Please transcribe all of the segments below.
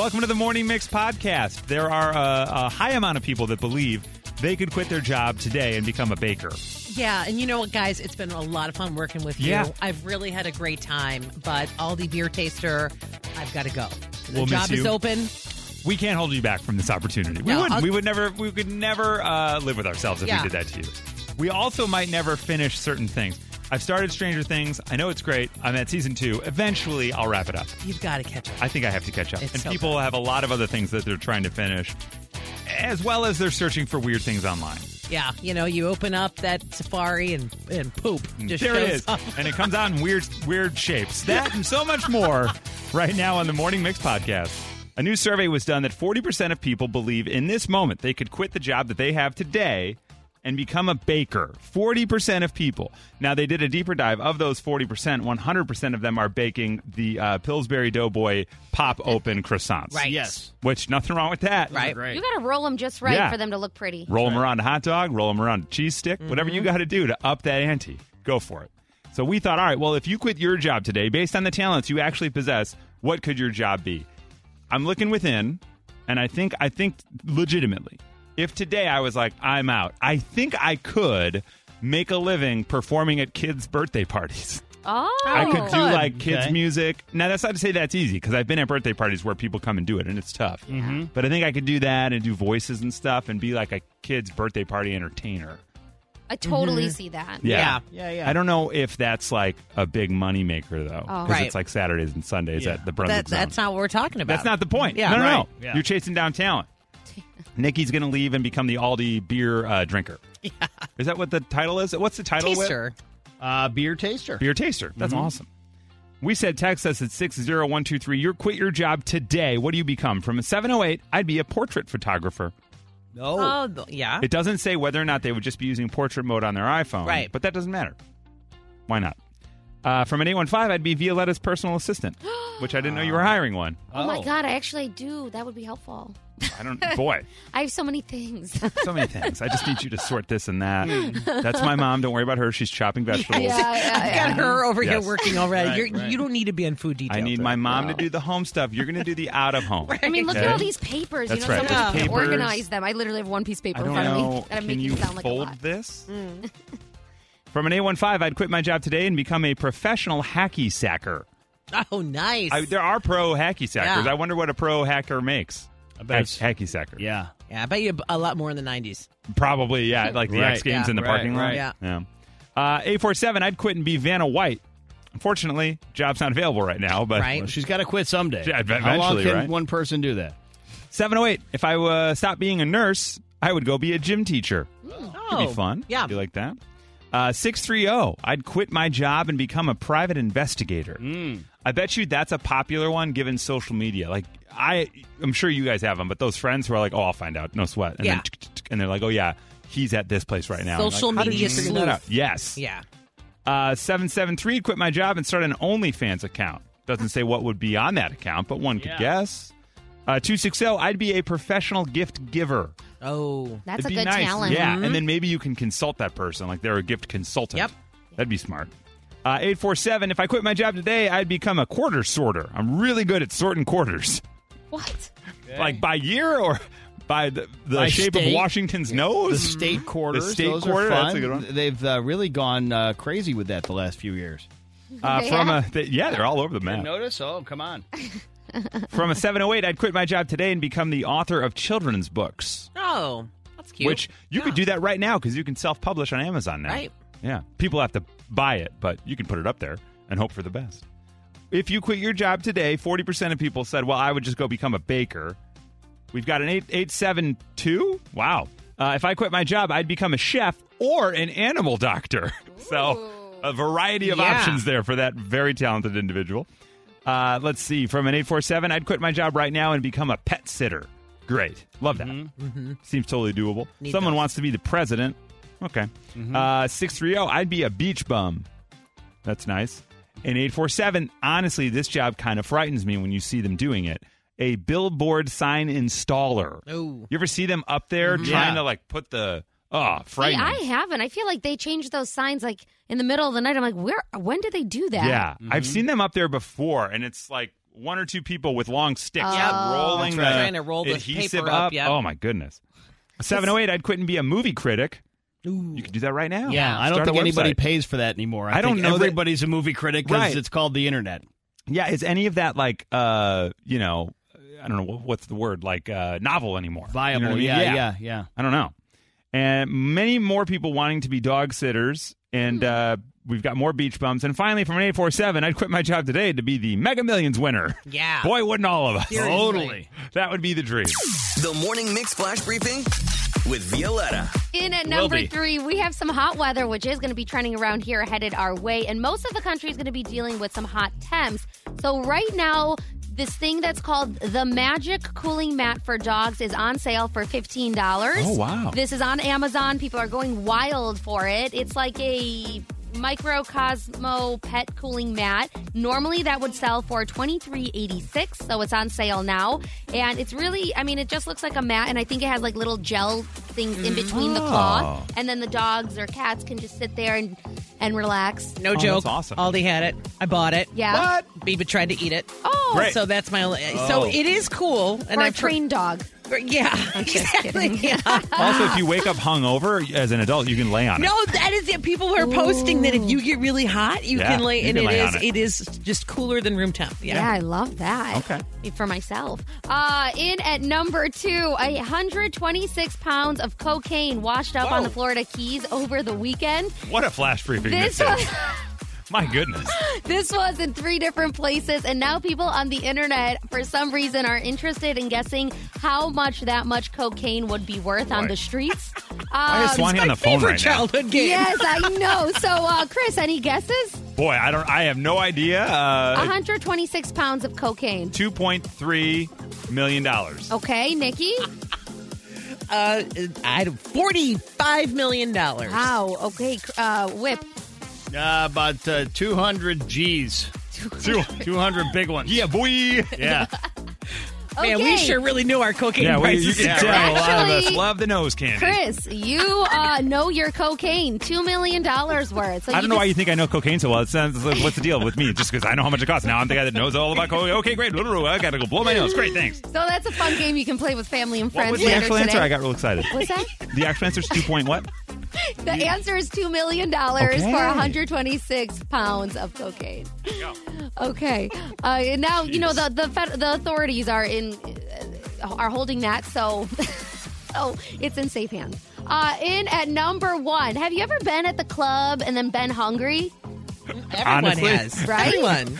Welcome to the Morning Mix podcast. There are a, a high amount of people that believe they could quit their job today and become a baker. Yeah, and you know what, guys? It's been a lot of fun working with you. Yeah. I've really had a great time, but Aldi Beer Taster, I've got to go. The We'll job is open. We can't hold you back from this opportunity. We No, would. I'll- We would never. We could never uh, live with ourselves if Yeah. we did that to you. We also might never finish certain things. I've started Stranger Things. I know it's great. I'm at season two. Eventually, I'll wrap it up. You've got to catch up. I think I have to catch up. It's and so people have a lot of other things that they're trying to finish, as well as they're searching for weird things online. yeah, you know, you open up that Safari and and poop mm. just there shows it is, up. and it comes out in weird, weird shapes. That and so much more right now on the Morning Mix podcast. A new survey was done that 40% of people believe in this moment they could quit the job that they have today and become a baker. 40% of people. Now, they did a deeper dive. Of those 40%, 100% of them are baking the uh, Pillsbury Doughboy pop open croissants. Right. Yes. Which, nothing wrong with that. Right. Great. You got to roll them just right Yeah. for them to look pretty. Roll them around a hot dog, roll them around a cheese stick, whatever Mm-hmm. you got to do to up that ante. Go for it. So we thought, all right, well, if you quit your job today, based on the talents you actually possess, what could your job be? I'm looking within, and I think, I think legitimately, if today I was like, I'm out, I think I could make a living performing at kids' birthday parties. Oh, I could do Good. like kids Okay. music. Now that's not to say that's easy because I've been at birthday parties where people come and do it and it's tough. Mm-hmm. But I think I could do that and do voices and stuff and be like a kid's birthday party entertainer. I totally see that. Yeah. Yeah, yeah. I don't know if that's like a big money maker though, Oh. because Right. it's like Saturdays and Sundays Yeah. at the Brunswick That, Zone. that's not what we're talking about. That's not the point. Yeah. no, no, no. Right. Yeah. You're chasing down talent. Nikki's going to leave and become the Aldi beer uh, drinker. Yeah. Is that what the title is? What's the title? Whit? taster. Uh, beer taster. Beer taster. That's Mm-hmm. awesome. We said text us at 60123. You quit your job today. What do you become? From a 708, I'd be a portrait photographer. No. Oh, yeah. It doesn't say whether or not they would just be using portrait mode on their iPhone. Right. But that doesn't matter. Why not? Uh, from an 815, I'd be Violetta's personal assistant, which I didn't know you were hiring one. Oh, my God, I actually do. That would be helpful. I don't, boy, I have so many things. so many things. I just need you to sort this and that. That's my mom. Don't worry about her. She's chopping vegetables. I've got her over Yes. here working already. Right, You're, right. You don't need to be in food detail. I need my mom to do the home stuff. You're going to do the out of home. I mean, look Okay. at all these papers. That's you know, right. someone Those can organize them. I literally have one piece of paper in front know. of me, and I'm Can making you sound like a fold lot. this? Mm. From an A15, I'd quit my job today and become a professional hacky sacker. Oh, nice. I, there are pro hacky sackers. Yeah. I wonder what a pro hacker makes. I bet it's- hacky sacker. Yeah. yeah, I bet you a lot more in the 90s. Probably, yeah. Like the Right. X Games Yeah. in the Right, parking lot. right. Yeah. Yeah. Uh, A47, I'd quit and be Vanna White. Unfortunately, job's not available right now, but Right. Well, she's got to quit someday. Yeah, ev- How long eventually, can right? one person do that? 708, if I uh, stopped being a nurse, I would go be a gym teacher. Oh, Could be fun. Yeah. You like that? Uh, 630, I'd quit my job and become a private investigator. I bet you that's a popular one given social media. Like, I, I'm sure you guys have them, but those friends who are like, oh, I'll find out. No sweat. And, Yeah. then, and they're like, oh, yeah, he's at this place right now. I'm Social like, How did media that sleuth. Yes. Yeah. Uh, 773, quit my job and start an OnlyFans account. Doesn't say what would be on that account, but one could Yeah. guess. Uh, 260, I'd be a professional gift giver. Oh, That's It'd a be good nice. talent. Yeah, and then maybe you can consult that person, like they're a gift consultant. Yep. That'd be smart. Uh, 847, if I quit my job today, I'd become a quarter sorter. I'm really good at sorting quarters. What? Like by year or by the, the By shape of. Washington's nose? The state quarters. The state those quarter, that's a good one. They've uh, really gone uh, crazy with that the last few years. Uh, from a, th- yeah, they're all over the map. Notice? Oh, come on. From a 708, I'd quit my job today and become the author of children's books. oh, that's cute. Which you could do that right now because you can self publish on Amazon now. Right. Yeah. People have to buy it, but you can put it up there and hope for the best. If you quit your job today, 40% of people said, well, I would just go become a baker. We've got an 8, 872. Wow. Uh, if I quit my job, I'd become a chef or an animal doctor. so a variety of Yeah. options there for that very talented individual. Uh, let's see. From an 847, I'd quit my job right now and become a pet sitter. Great. Love that. Seems totally doable. Need Someone those. wants to be the president. Okay. Mm-hmm. Uh, 630, I'd be a beach bum. That's nice. And 847, honestly, this job kind of frightens me when you see them doing it. A billboard sign installer. Oh. You ever see them up there mm-hmm. trying Yeah. to like put the oh See, frightening. I haven't. I feel like they changed those signs like in the middle of the night. I'm like, where? When did they do that? Yeah, I've mm-hmm. seen them up there before, and it's like one or two people with long sticks Yep. rolling That's the. Trying to roll the adhesive paper up. up, yep. Oh my goodness. 708, I'd quit and be a movie critic. You can do that right now. Yeah, I don't Start think anybody pays for that anymore. I, I don't think know that- Everybody's a movie critic because Right. it's called the internet. Yeah, is any of that like uh, you know, I don't know what's the word, like uh novel anymore. You know Viable. I mean? yeah, yeah, yeah, I don't know. And many more people wanting to be dog sitters and uh We've got more beach bums. And finally, from an 847, I'd quit my job today to be the Mega Millions winner. Yeah. Boy, wouldn't all of us. Seriously. Totally. That would be the dream. The Morning Mix Flash Briefing with Violetta. In at Will number be. three, we have some hot weather, which is going to be trending around here, headed our way. And most of the country is going to be dealing with some hot temps. So, right now, this thing that's called the Magic Cooling Mat for Dogs is on sale for $15. Oh, wow. This is on Amazon. People are going wild for it. It's like a microcosmo pet cooling mat normally that would sell for $23.86 so it's on sale now and it's really i mean it just looks like a mat and i think it has like little gel things in between the Oh. Ah. cloth and then the dogs or cats can just sit there and and relax No Oh, joke. that's awesome. Aldi had it. I bought it. yeah What? Biba tried to eat it. oh Great. So that's my only. Oh. So it is cool. And for a I've trained dog Yeah. just exactly. Yeah. Also, if you wake up hungover as an adult, you can lay on it. No, that is it. People are posting that if you get really hot, you Yeah, can lay, you and can it lay is on it. it is just cooler than room temp. yeah. Yeah. i love that Okay. for myself uh in at number two 126 pounds of cocaine washed up on the florida keys over the weekend What a flash briefing this this, was is. My goodness. This was in three different places, and now people on the internet, for some reason, are interested in guessing how much that much cocaine would be worth on Boy. the streets. Why is Um, Swanee on the phone Favorite right now? childhood game. yes, I know. So, uh, Chris, any guesses? Boy, I don't. I have no idea. Uh, 126 pounds of cocaine. Two point three million dollars. Okay, Nikki. Uh, I forty-five million dollars. Wow. Okay, uh, Whip. Uh, about uh, 200 G's. Two. 200 big ones. Yeah, boy. Yeah. Okay. Man, we sure really knew our cocaine Yeah, we, prices. you can Yeah, tell a lot of us Actually- love the nose candy. Chris, you uh, know your cocaine. $2 million worth. So I don't know why you think I know cocaine so well. It sounds like, what's the deal with me? Just because I know how much it costs. Now I'm the guy that knows all about cocaine. Okay, great. I got to go blow my nose. Great, thanks. So that's a fun game you can play with family and What friends was the later actual today. answer? I got real excited. What's that? The actual answer is two point what? The answer is $2 million for 126 pounds of cocaine. Okay. Uh, and now, you know, the, the, fed- the authorities are in uh, are holding that, so, so it's in safe hands. Uh, in at number one, have you ever been at the club and then been hungry? Everyone Honestly. has. Right? Everyone.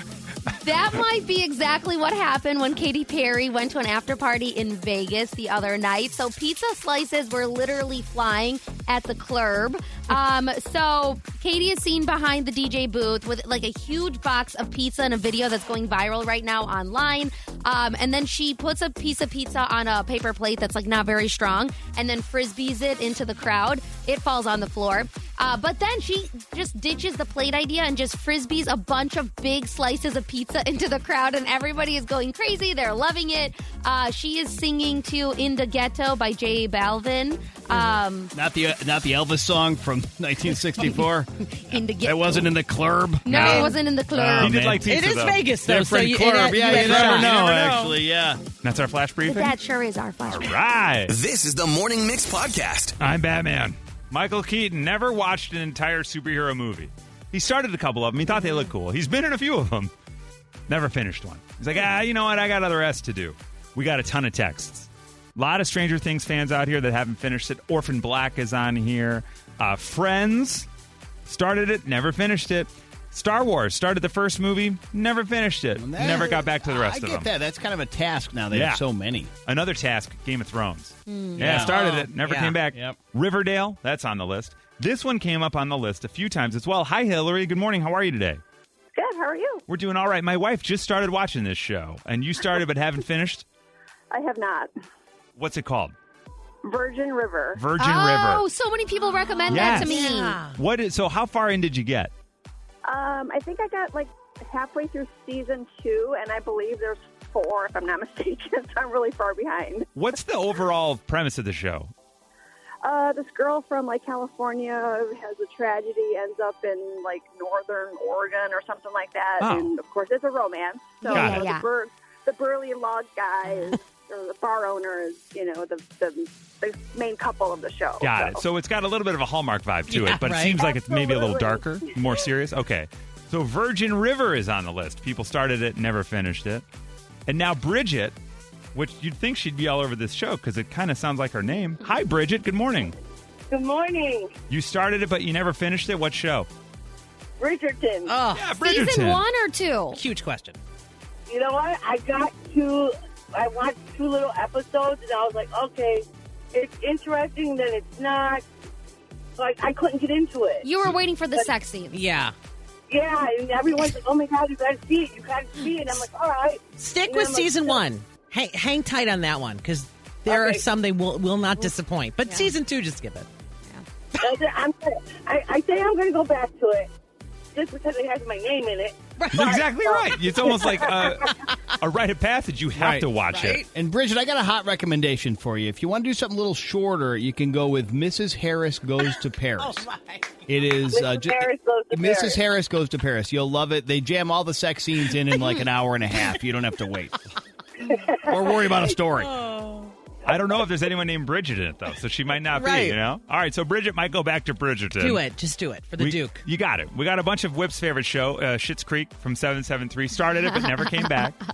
That might be exactly what happened when Katy Perry went to an after party in Vegas the other night. So pizza slices were literally flying at the club. Um, so Katy is seen behind the DJ booth with like a huge box of pizza in a video that's going viral right now online. Um, and then she puts a piece of pizza on a paper plate that's like not very strong, and then frisbees it into the crowd. It falls on the floor. Uh, but then she just ditches the plate idea and just frisbees a bunch of big slices of pizza into the crowd, and everybody is going crazy. They're loving it. Uh, she is singing to "In the Ghetto" by J Balvin. Um, Not the not the Elvis song from 1964. in the Ghetto. It wasn't in the club. No, it wasn't in the club. Oh, he did like pizza, It is though. Vegas, though. So Different you, club. and, uh, yeah, you you have never know, never know. actually. Yeah. That's our flash briefing. that sure is our flash. right. This is the Morning Mix Podcast. I'm Batman. Michael Keaton never watched an entire superhero movie. He started a couple of them. He thought they looked cool. He's been in a few of them. Never finished one. He's like, ah, you know what? I got other S to do. We got a ton of texts. A lot of Stranger Things fans out here that haven't finished it. Orphan Black is on here. Uh, Friends started it, never finished it. Star Wars started the first movie, never finished it. That- never got back to the rest I of get that. That's kind of a task now. They Yeah. have so many. Another task, Game of Thrones. Hmm. Yeah, Yeah. started Oh, it, never yeah. came back. Yep. Riverdale, that's on the list. This one came up on the list a few times as well. Hi, Hillary. Good morning. How are you today? Good. How are you? We're doing all right. My wife just started watching this show, and you started but haven't finished. I have not. What's it called? Virgin River. Virgin oh, River. Oh, so many people recommend Yes. that to me. Yeah. What is so? How far in did you get? Um, I think I got like halfway through season two, and I believe there's four, if I'm not mistaken. So I'm really far behind. What's the overall premise of the show? uh, this girl from like California has a tragedy, ends up in like northern Oregon or something like that, Oh. and of course it's a romance. So Got you know. Yeah. the, bur- the burly log guy is, or the bar owner is, you know, the the, the main couple of the show. Got it. So it's got a little bit of a Hallmark vibe to Yeah, it, but it right. seems like it's maybe a little darker, more serious. Okay. So Virgin River is on the list. People started it, never finished it. And now Bridget, which you'd think she'd be all over this show because it kind of sounds like her name. Mm-hmm. Hi, Bridget. Good morning. Good morning, You started it, but you never finished it. What show? Bridgerton. Oh, Yeah, Season one or two? huge question. You know what? I got two. I watched two little episodes, and I was like, okay, it's interesting, then it's not. Like I couldn't get into it. You were waiting for the sex scene. Yeah. Yeah, and everyone's like, oh my god, you gotta see it, you gotta see it. And I'm like, all right. Stick And with I'm like, season one. Hang, hang tight on that one because there are some they will will not disappoint. But season two, just skip it. That's it. I'm, I, I say I'm gonna go back to it just because it has my name in it. Exactly right. It's almost like a, a rite of passage. You have Right. to watch Right. it. And Bridget, I got a hot recommendation for you. If you want to do something a little shorter, you can go with Mrs. Harris Goes to Paris. Oh my! It is uh, Mrs. ju- Harris Goes to Mrs. Paris. Harris Goes to Paris. You'll love it. They jam all the sex scenes in in like an hour and a half. You don't have to wait or worry about a story. I don't know if there's anyone named Bridget in it though, so she might not be. You know. All right, so Bridget might go back to Bridgerton. Do it. Just do it for the We- Duke. You got it. We got a bunch of Whip's favorite show, uh, Schitt's Creek from 773. Started it, but never came back.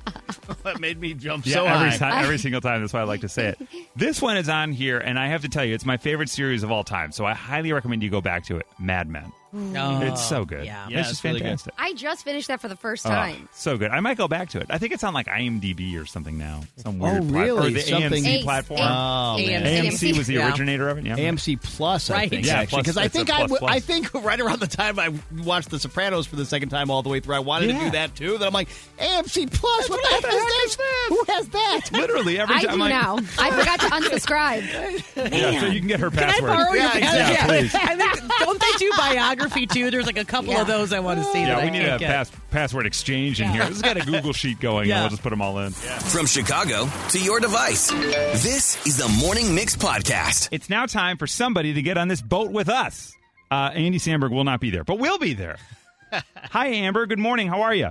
That made me jump Yeah, so every, high. time, every single time. That's why I like to say it. This one is on here, and I have to tell you, it's my favorite series of all time. So I highly recommend you go back to it. Mad Men. No, It's oh, so good. Yeah. Yeah, it's it's just really good. fantastic. I just finished that for the first Oh, time. so good. I might go back to it. I think it's on like IMDb or something now. Some Oh, weird plat- really? or the Something- AMC platform. Ace- Oh, man. AMC was the Yeah. originator of it. Yeah. AMC Plus, I Right. think, Yeah, because I think I, plus w- plus. I think right around the time I watched The Sopranos for the second time all the way through, I wanted Yeah. to do that too. Then I'm like, AMC Plus, what, the heck is this? Who has that? Literally every time. I'm like, now. I forgot to unsubscribe. Yeah, so you can get her Can I password. borrow your Yeah, password? exactly. I think, don't they do biography too? There's like a couple Yeah. of those I want to see. that Yeah, I we need can't a pass, password exchange in here. This has got a Google sheet going, Yeah. and we'll just put them all in. From Chicago to your device. This is the Morning Mix Podcast. It's now time for somebody to get on this boat with us. Uh, Andy Samberg will not be there, but we'll be there. Hi, Amber. Good morning. How are you?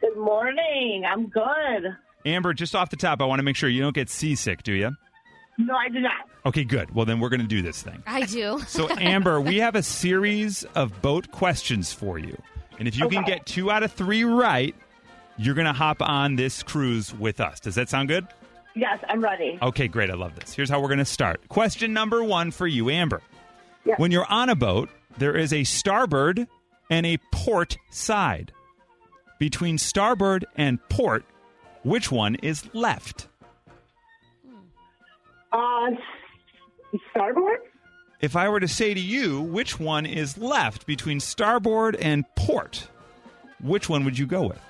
Good morning. I'm good. Amber, just off the top, I want to make sure you don't get seasick, do you? No, I do not. Okay, good. Well, then we're going to do this thing. I do. So, Amber, we have a series of boat questions for you. And if you can get two out of three right, you're going to hop on this cruise with us. Does that sound good? Yes, I'm ready. Okay, great. I love this. Here's how we're going to start. Question number one for you, Amber. Yes. When you're on a boat, there is a starboard and a port side. Between starboard and port, which one is left? Uh, starboard. If I were to say to you, which one is left between starboard and port, which one would you go with?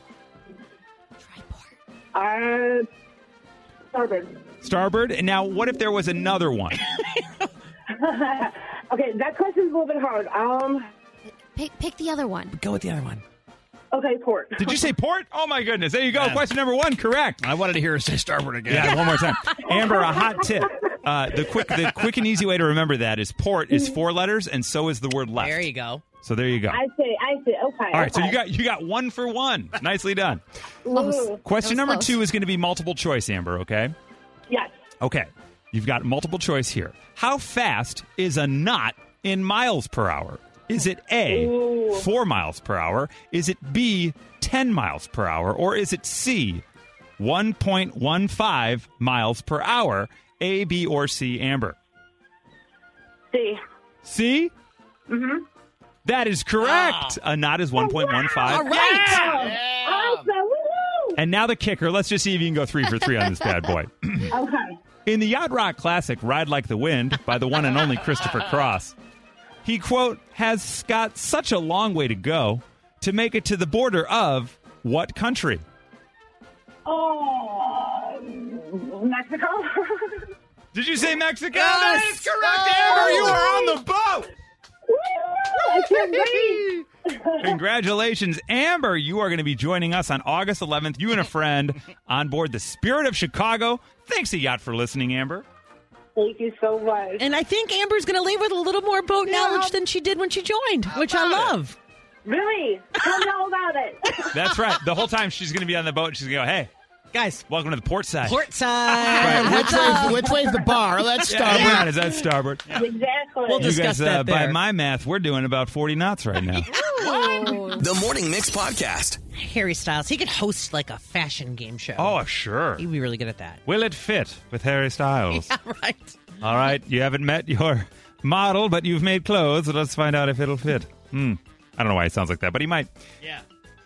Uh, starboard. Starboard? And now, what if there was another one? Okay, that question's a little bit hard. Um, Pick, pick the other one. Go with the other one. Okay, port. Did you say port? Oh, my goodness. There you go. Question number one, correct. I wanted to hear her say starboard again. Yeah, one more time. Amber, a hot tip. Uh, the quick, the quick and easy way to remember that is port is four letters, and so is the word left. There you go. So there you go. I see. I see. Okay. All right, so you got you got one for one. Nicely done. Close. Question number close. two is going to be multiple choice, Amber. Okay. Yes. Okay. You've got multiple choice here. How fast is a knot in miles per hour? Is it A, 4 miles per hour? Is it B, 10 miles per hour? Or is it C, 1.15 miles per hour? A, B, or C, Amber? C. C? Mm-hmm. That is correct. A knot is 1.15. All right. Awesome. And now the kicker. Let's just see if you can go three for three on this bad boy. Okay. In the Yacht Rock Classic, Ride Like the Wind, by the one and only Christopher Cross, he, quote, has got such a long way to go to make it to the border of what country? Oh, Mexico. Did you say Mexico? Yes! That is correct, oh. Amber. You are on the boat. I can't wait. Congratulations, Amber. You are going to be joining us on August 11th, you and a friend, on board the Spirit of Chicago. Thanks a yacht for listening, Amber. Thank you so much. And I think Amber's going to leave with a little more boat knowledge than she did when she joined, which I love. Really? Tell me all about it. That's right. The whole time she's going to be on the boat, she's going to go, hey, Guys, welcome to the port side. port Right, side. which, way's, which way's the bar? That's Yeah, starboard. yeah, is that starboard? exactly. We'll You discuss guys, uh, that by my math, we're doing about 40 knots right now. The Morning Mix Podcast. Harry Styles, he could host like a fashion game show. oh, sure. He'd be really good at that. Will it fit with Harry Styles? Yeah, right. All right, you haven't met your model, but you've made clothes. So let's find out if it'll fit. Hmm. I don't know why he sounds like that, but he might. Yeah.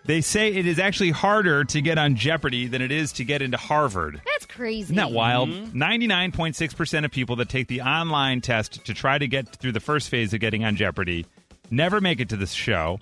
They say it is actually harder to get on Jeopardy than it is to get into Harvard. That's crazy. Isn't that wild? Mm-hmm. 99.6% of people that take the online test to try to get through the first phase of getting on Jeopardy never make it to the show.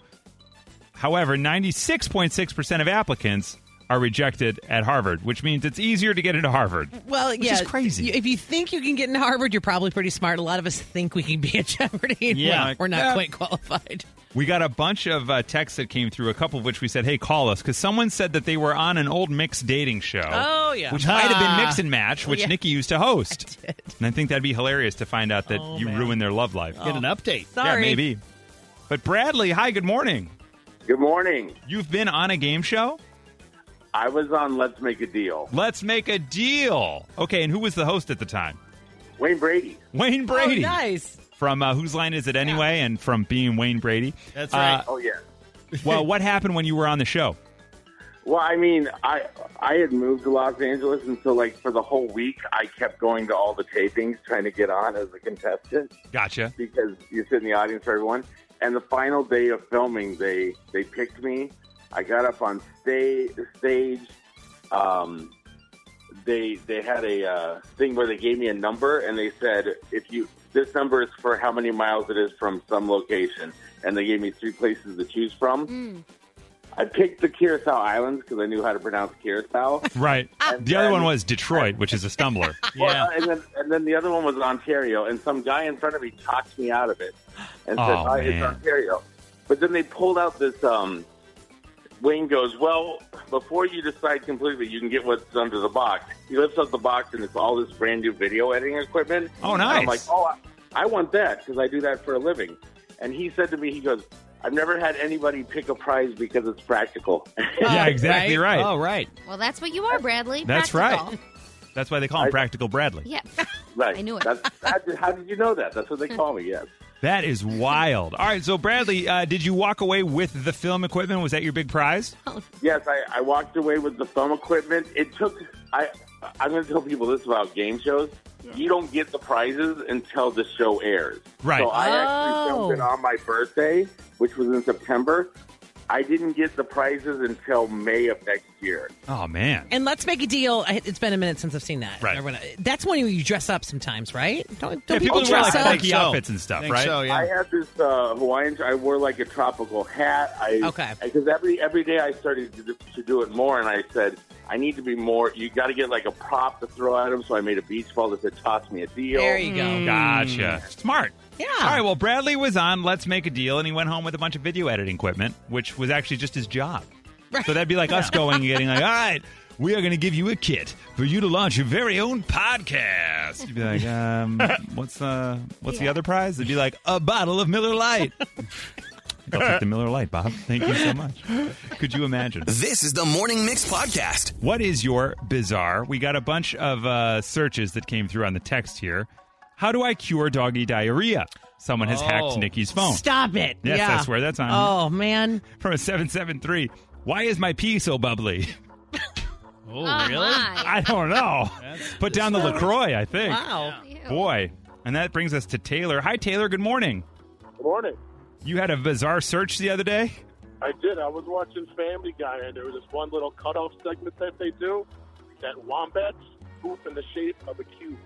However, 96.6% of applicants are rejected at Harvard, which means it's easier to get into Harvard. Well, Which yeah, is crazy. If you think you can get into Harvard, you're probably pretty smart. A lot of us think we can be at Jeopardy. and Yeah. we're- we're not Yeah. quite qualified. We got a bunch of uh, texts that came through, a couple of which we said, hey, call us, because someone said that they were on an old mixed dating show. Oh, yeah. Which might have been Mix and Match, which Yeah. Nikki used to host. I did. And I think that'd be hilarious to find out that Oh, you man. ruined their love life. Get an update. Sorry. Yeah, maybe. But Bradley, hi, good morning. Good morning. You've been on a game show? I was on Let's Make a Deal. Let's make a deal. Okay, and who was the host at the time? Wayne Brady. Wayne Brady. Oh, nice. From uh, Whose Line Is It Anyway? And from being Wayne Brady. That's right. Oh yeah. well, what happened when you were on the show? Well, I mean, I I had moved to Los Angeles, and so like for the whole week, I kept going to all the tapings, trying to get on as a contestant Gotcha. because you sit in the audience for everyone. And the final day of filming, they they picked me. I got up on stage. Stage. Um, they they had a uh, thing where they gave me a number, and they said if you this number is for how many miles it is from some location, and they gave me three places to choose from. I picked the Curacao Islands because I knew how to pronounce Curacao. Right. And the other one was Detroit, which is a stumbler. Well, Yeah. and then and then the other one was Ontario, and some guy in front of me talked me out of it and said, Oh, "Oh, it's. Ontario." But then they pulled out this. Um, Wayne goes, "Well, before you decide completely, you can get what's under the box." He lifts up the box, and it's all this brand new video editing equipment. Oh, And I'm like, "Oh, I, I want that because I do that for a living." And he said to me, "He goes." I've never had anybody pick a prize because it's practical. yeah, oh, exactly right. Oh, right. Well, that's what you are, Bradley. That's Practical. right. That's why they call him I- Practical Bradley. Yeah. right. I knew it. That's, how, did, how did you know that? That's what they call me. Yes. That is wild. All right, so Bradley, uh, did you walk away with the film equipment? Was that your big prize? Yes, I, I walked away with the film equipment. It took. I I'm going to tell people this about game shows. You don't get the prizes until the show airs. Right. So I actually Oh. filmed it on my birthday, which was in September. I didn't get the prizes until May of next year. Oh man. And let's make a deal. It's been a minute since I've seen that. Right. Everyone- That's when you dress up sometimes, right? Don't, don't Yeah, people, people wear dress like up? funky So. outfits and stuff, Think right? so, yeah. I had this uh, Hawaiian. I wore like a tropical hat. I, Okay. Because every every day I started to do, to do it more, and I said I need to be more. You got to get like a prop to throw at them. So I made a beach ball that said "Toss me a deal." There you go. Mm. Gotcha. Smart. Yeah. All right. Well, Bradley was on Let's Make a Deal, and he went home with a bunch of video editing equipment, which was actually just his job. So that'd be like us going and getting like, all right, we are going to give you a kit for you to launch your very own podcast. You'd be like, um, what's uh, what's the other prize? It'd be like a bottle of Miller Lite. I'll take the Miller Lite, Bob. Thank you so much. Could you imagine? This is the Morning Mix Podcast. What is your bizarre? We got a bunch of uh, searches that came through on the text here. How do I cure doggy diarrhea? Someone has hacked Oh. Nikki's phone. Stop it. Yes, yeah. I swear that's on Oh, man. from a 773. Why is my pee so bubbly? Oh, really? my. I don't know. Put down the LaCroix, I think. Wow. Ew. Boy. And that brings us to Taylor. Hi, Taylor. Good morning. Good morning. You had a bizarre search the other day? I did. I was watching Family Guy, and there was this one little cutoff segment that they do that wombats poop in the shape of a cube.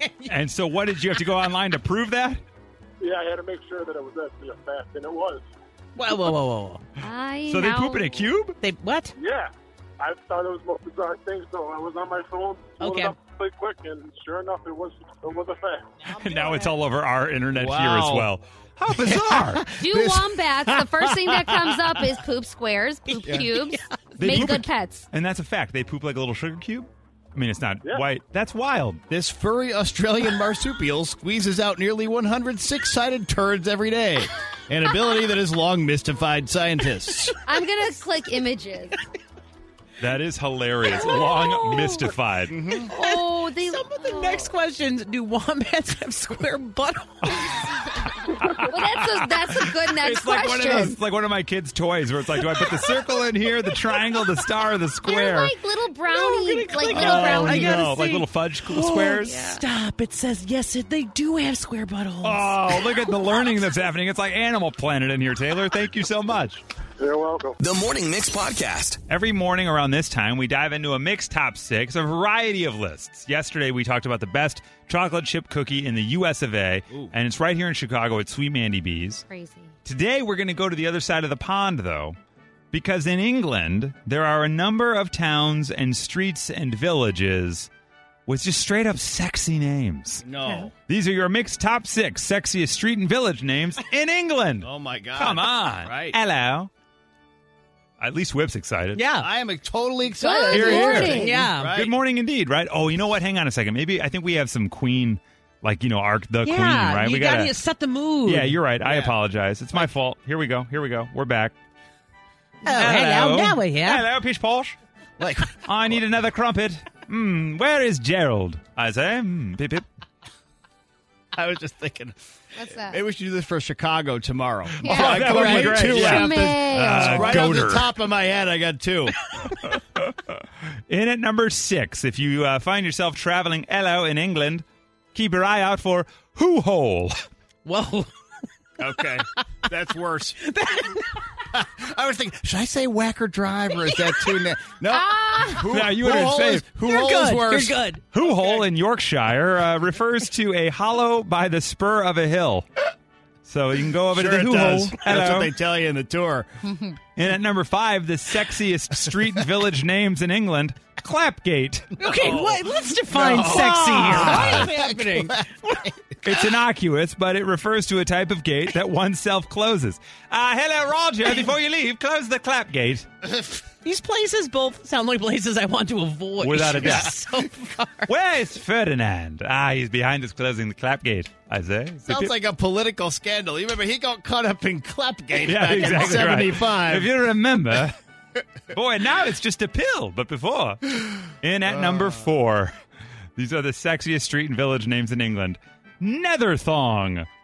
And so, what did you have to go online to prove that? Yeah, I had to make sure that it was actually a fact, and it was. Whoa, whoa, whoa, whoa, whoa. I So, they know. poop in a cube? They, what? Yeah. I thought it was the most bizarre thing, so I was on my phone, pulled Okay. it up really quick, and sure enough, it was it was a fact. And now it's all over our internet here as well. How bizarre. Do wombats. The first thing that comes up is poop squares, poop cubes, They make poop good a- pets. And that's a fact. They poop like a little sugar cube? I mean, it's not Yeah. white. That's wild. This furry Australian marsupial squeezes out nearly 100 six sided turds every day, an ability that has long mystified scientists. I'm gonna click images. That is hilarious. Long oh. mystified. Mm-hmm. Oh, they. Some of the next questions: Do wombats have square buttholes? Well, that's a that's a good next It's like one of question. those, like one of my kids' toys, where it's like, do I put the circle in here, the triangle, the star, or the They're square? like little brownie, like little oh brownie. no, like little fudge oh, squares. Stop! It says yes. It, they do have square buttholes. Oh, look at the learning that's happening. It's like Animal Planet in here, Taylor. Thank you so much. You're welcome. The Morning Mix Podcast. Every morning around this time, we dive into a mix top six, a variety of lists. Yesterday, we talked about the best chocolate chip cookie in the U.S. of A., and it's right here in Chicago at Sweet Mandy B's. Crazy. Today, we're going to go to the other side of the pond, though, because in England, there are a number of towns and streets and villages with just straight up sexy names. No. These are your mixed top six sexiest street and village names in England. Oh my God. Come on. Right. Hello. At least Whip's excited. yeah. I am totally excited. Good Here, here. morning. yeah. Right. Good morning indeed, right? Oh, you know what? Hang on a second. Maybe I think we have some queen, like, you know, arc the Yeah. Queen, right? You we gotta, gotta. set the mood. Yeah, you're right. I Yeah. apologize. It's my fault. Here we go. Here we go. We're back. Oh, hello. Now we're here. Hello, Peach Posh. Like, I need another crumpet. Hmm, where is Gerald? I say, hmm, pip pip. I was just thinking, What's that? maybe we should do this for Chicago tomorrow. Yeah. Oh, that would be Right. great. Two Yeah. off the- Mail. right off the top of my head, I got two. In at number six, if you uh, find yourself traveling hello in England, keep your eye out for Who Hole. Whoa. Okay, that's worse. I was thinking, should I say Wacker Drive or is that too? Na- no, who, Now, you would hole say- who You're hole good. is worse? You're good. Who Hole in Yorkshire uh, refers to a hollow by the spur of a hill. So you can go over Sure to the it Who. Hole. That's what they tell you in the tour. And at number five, the sexiest street village names in England, Clapgate. Okay, what? Let's define No. sexy here. What is happening? It's innocuous, but it refers to a type of gate that one self closes. Uh, hello, Roger. Before you leave, close the clap gate. These places both sound like places I want to avoid. Without a doubt. so far. Where is Ferdinand? Ah, he's behind us closing the clap gate, I say. Sounds like a political scandal. You remember he got caught up in Clapgate yeah, back in exactly right. '75. If you remember, boy, now it's just a pill. But before, in at number four, these are the sexiest street and village names in England. Netherthong.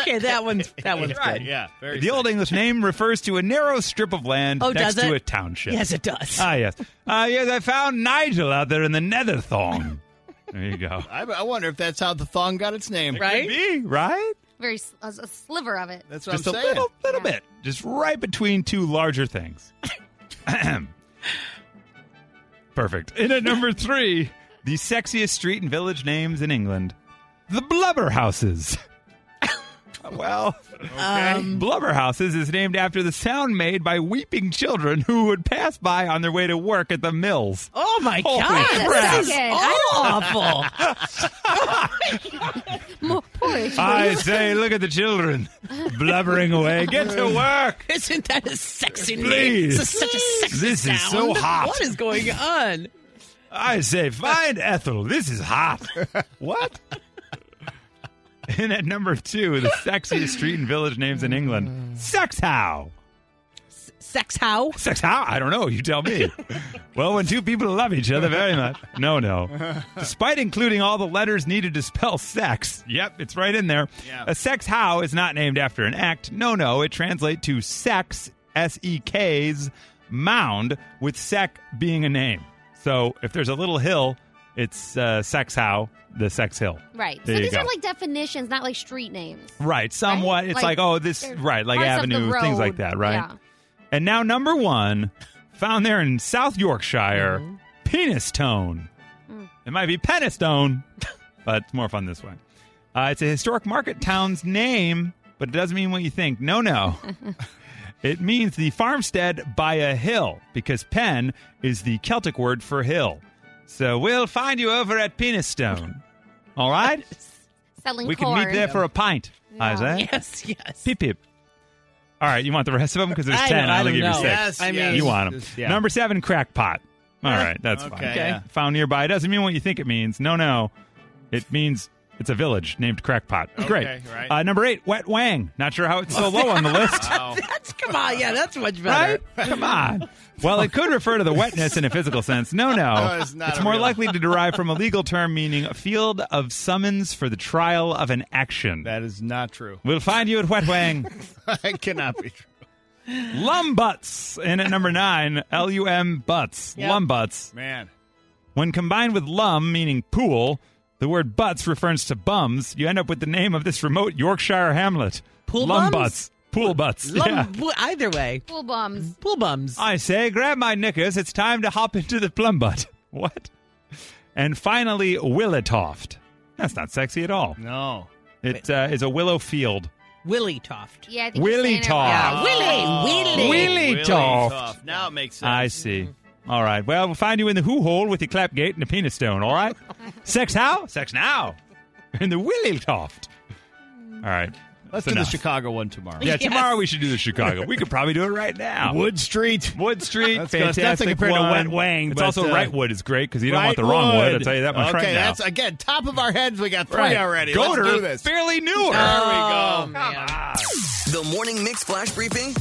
Okay, that one's that one's Right. good. yeah, very The old English name refers to a narrow strip of land Oh, next to a township. Yes, it does. Ah, yes. Ah, yes, I found Nigel out there in the Netherthong. There you go. I, I wonder if that's how the thong got its name. Right? Could be, right? Very s- a, a sliver of it. That's what Just I'm a saying. little, little Yeah. bit. Just right between two larger things. Perfect. In at number three, the sexiest street and village names in England. The Blubberhouses. well, Um, Blubber Houses is named after the sound made by weeping children who would pass by on their way to work at the mills. oh my Holy god, crap. this is awful. Mo- Poor I say, look at the children blubbering away. Get to work. Isn't that a sexy name? Please. This is such a sexy This is so hot. What is going on? I say, find Ethel. This is hot. what? And at number two, the sexiest street and village names in England, Sex How. Sex how? Sex How? I don't know. You tell me. well, when two people love each other very much. No, no. Despite including all the letters needed to spell sex. Yep, it's right in there. Yeah. A sex how is not named after an act. No, no. It translates to sex, S E K's, mound, with sec being a name. So if there's a little hill, it's uh, sex how, the sex hill. Right. There so these go. are like definitions, not like street names. Right, somewhat. It's like, Like, oh, this, right, like parts of the avenue, things like that, right? Yeah. And now number one, found there in South Yorkshire, penis tone. It might be penistone, but it's more fun this way. Uh, it's a historic market town's name, but it doesn't mean what you think. No, no. it means the farmstead by a hill because pen is the Celtic word for hill. So we'll find you over at Penistone. All right? Selling we can meet there for a pint. I say. Yes, yes. Pip pip. All right, you want the rest of them because there's I ten. don't- I I'll don't give you six. Yes, I mean- You want them. Yeah. Number seven, crackpot. All right, that's Okay, fine. yeah. Found nearby doesn't mean what you think it means. No, no. It means it's a village named Crackpot. Great. right. Uh, number eight, Wet Wang. Not sure how it's so low on the list. That's come on, yeah, that's much better. Right? Come on. Well, it could refer to the wetness in a physical sense. No, no. No, it's not a more real- likely to derive from a legal term meaning a field of summons for the trial of an action. That is not true. We'll find you at Wet Wang. That cannot be true. Lum Butts. And at number nine, L U M Butts. Yep. Lum Butts. Man. When combined with lum, meaning pool, the word butts refers to bums, you end up with the name of this remote Yorkshire hamlet. Pool lum bums? butts. Pool butts. Lum- yeah. w- Either way, Pool bums. pool bums. I say, grab my knickers. It's time to hop into the plum butt. What? And finally, Willitoft. That's not sexy at all. No. It uh, is a willow field. Willie Toft. Yeah, I think you're Willy saying Toft. Yeah, Willie, Willie. Willie Really Toft. Now it makes sense. I see. All right. Well, we'll find you in the hoo hole with your clap gate and a penis stone. All right. Sex how? Sex now. In the Willie Toft. All right. Let's That's do enough. the Chicago one tomorrow. Yeah, tomorrow we should do the Chicago. We could probably do it right now. Wood Street. Wood Street, That's good. That's fantastic nothing compared to one. Wet Wang, It's but, also uh, right wood is great because you don't want the wrong wood. I'll tell you that much okay, right now. that's again top of our heads. We got three Right. already. Goater, Let's do this. fairly newer. There we Oh, go. man. The Morning Mix Flash Briefing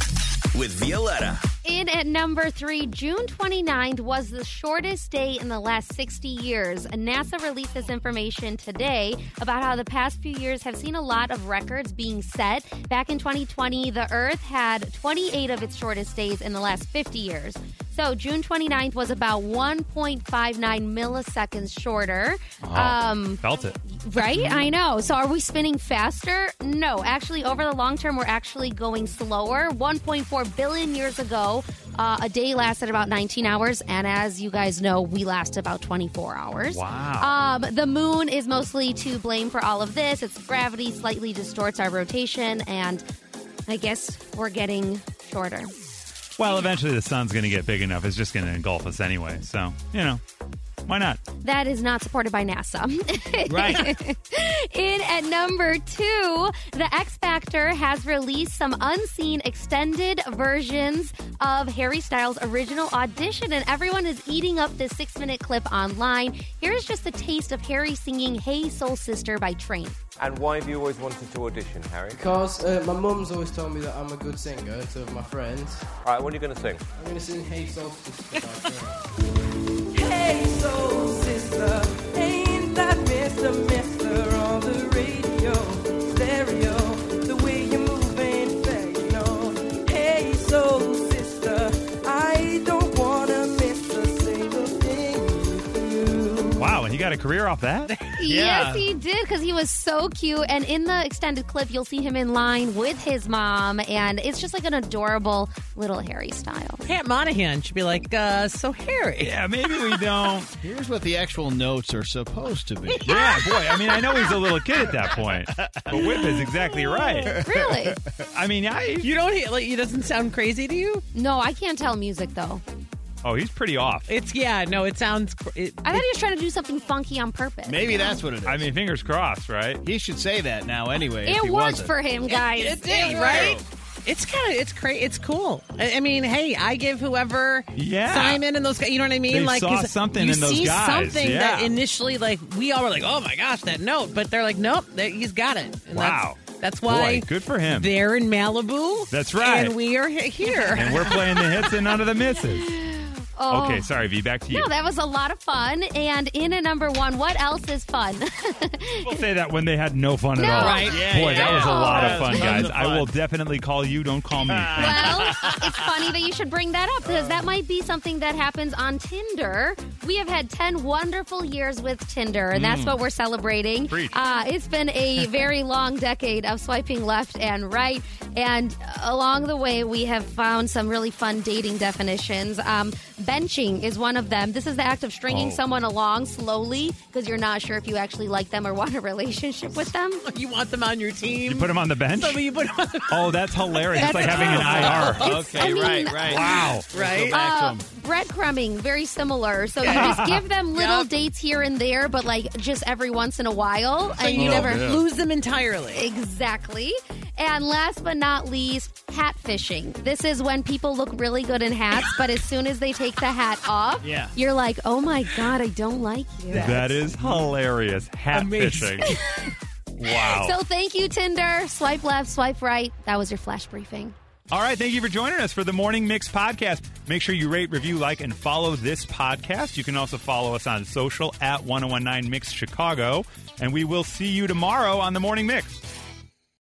with Violetta. In at number three, June 29th was the shortest day in the last 60 years. NASA released this information today about how the past few years have seen a lot of records being set. Back in 2020, the Earth had 28 of its shortest days in the last 50 years. So June 29th was about 1.59 milliseconds shorter. Um, Felt it. Right? I know. So are we spinning faster? No. Actually, over the long term, we're actually going slower. 1.4 billion years ago, uh, a day lasted about 19 hours. And as you guys know, we last about 24 hours. Wow. Um, the moon is mostly to blame for all of this. Its gravity slightly distorts our rotation. And I guess we're getting shorter. Well, eventually the sun's going to get big enough. It's just going to engulf us anyway. So, you know, why not? That is not supported by NASA. Right. In at number two, the X Factor has released some unseen extended versions of Harry Styles' original audition, and everyone is eating up this six minute clip online. Here's just a taste of Harry singing Hey Soul Sister by Train. And why have you always wanted to audition, Harry? Because uh, my mum's always told me that I'm a good singer to my friends. All right, what are you going to sing? I'm going to sing Hey Soul Sister by Train. Hey got a career off that? Yes, he did because he was so cute. And in the extended clip, you'll see him in line with his mom, and it's just like an adorable little Harry style. Pat Monahan should be like, uh, so Harry. Yeah, maybe we don't. Here's what the actual notes are supposed to be. Yeah, boy. I mean, I know he's a little kid at that point, but Whip is exactly right. Really? I mean, I. You don't hear- like it doesn't sound crazy to you? No, I can't tell music though. Oh, he's pretty off. It's yeah, no, it sounds. It, I thought he was trying to do something funky on purpose. Maybe that's what it is. I mean, fingers crossed, right? he should say that now anyway. if It worked wasn't. for him, guys. it did, right? It's kind of it's crazy. It's cool. I, I mean, hey, I give whoever Yeah. Simon and those guys. You know what I mean? They like saw 'cause something you in those see guys, something that initially, like we all were like, oh my gosh, that note. But they're like, nope, that- he's got it. And Wow. That's, that's why Boy, good for him. they're in Malibu. That's right. And we are he- here. And we're playing the hits and none of the misses. Oh. Okay, sorry, V. Back to you. No, that was a lot of fun. And in a number one, what else is fun? We'll say that when they had no fun No. at all. Right. Yeah, Boy, yeah. that was a lot of fun, guys. of I will definitely call you. Don't call me. well, it's funny that you should bring that up because that might be something that happens on Tinder. We have had 10 wonderful years with Tinder, and that's what we're celebrating. Uh, it's been a very long decade of swiping left and right. And along the way, we have found some really fun dating definitions. Um, benching is one of them. This is the act of stringing Oh. someone along slowly because you're not sure if you actually like them or want a relationship with them. you want them on your team. You put them on the bench? So you put them on the Oh, that's hilarious. It's That's- like having an IR. Okay, I mean, right, right. Wow. right. Go back to Uh, breadcrumbing, very similar. So you just give them little Yep. dates here and there, but like just every once in a while, So and you you never never lose them entirely. exactly. And last but not least, hat fishing. This is when people look really good in hats, but as soon as they take the hat off, Yeah. you're like, oh my God, I don't like you. That is hilarious. Hat Amazing. fishing. wow. So thank you, Tinder. Swipe left, swipe right. That was your flash briefing. All right, thank you for joining us for the Morning Mix podcast. Make sure you rate, review, like, and follow this podcast. You can also follow us on social at 1019 Mix Chicago. And we will see you tomorrow on the Morning Mix.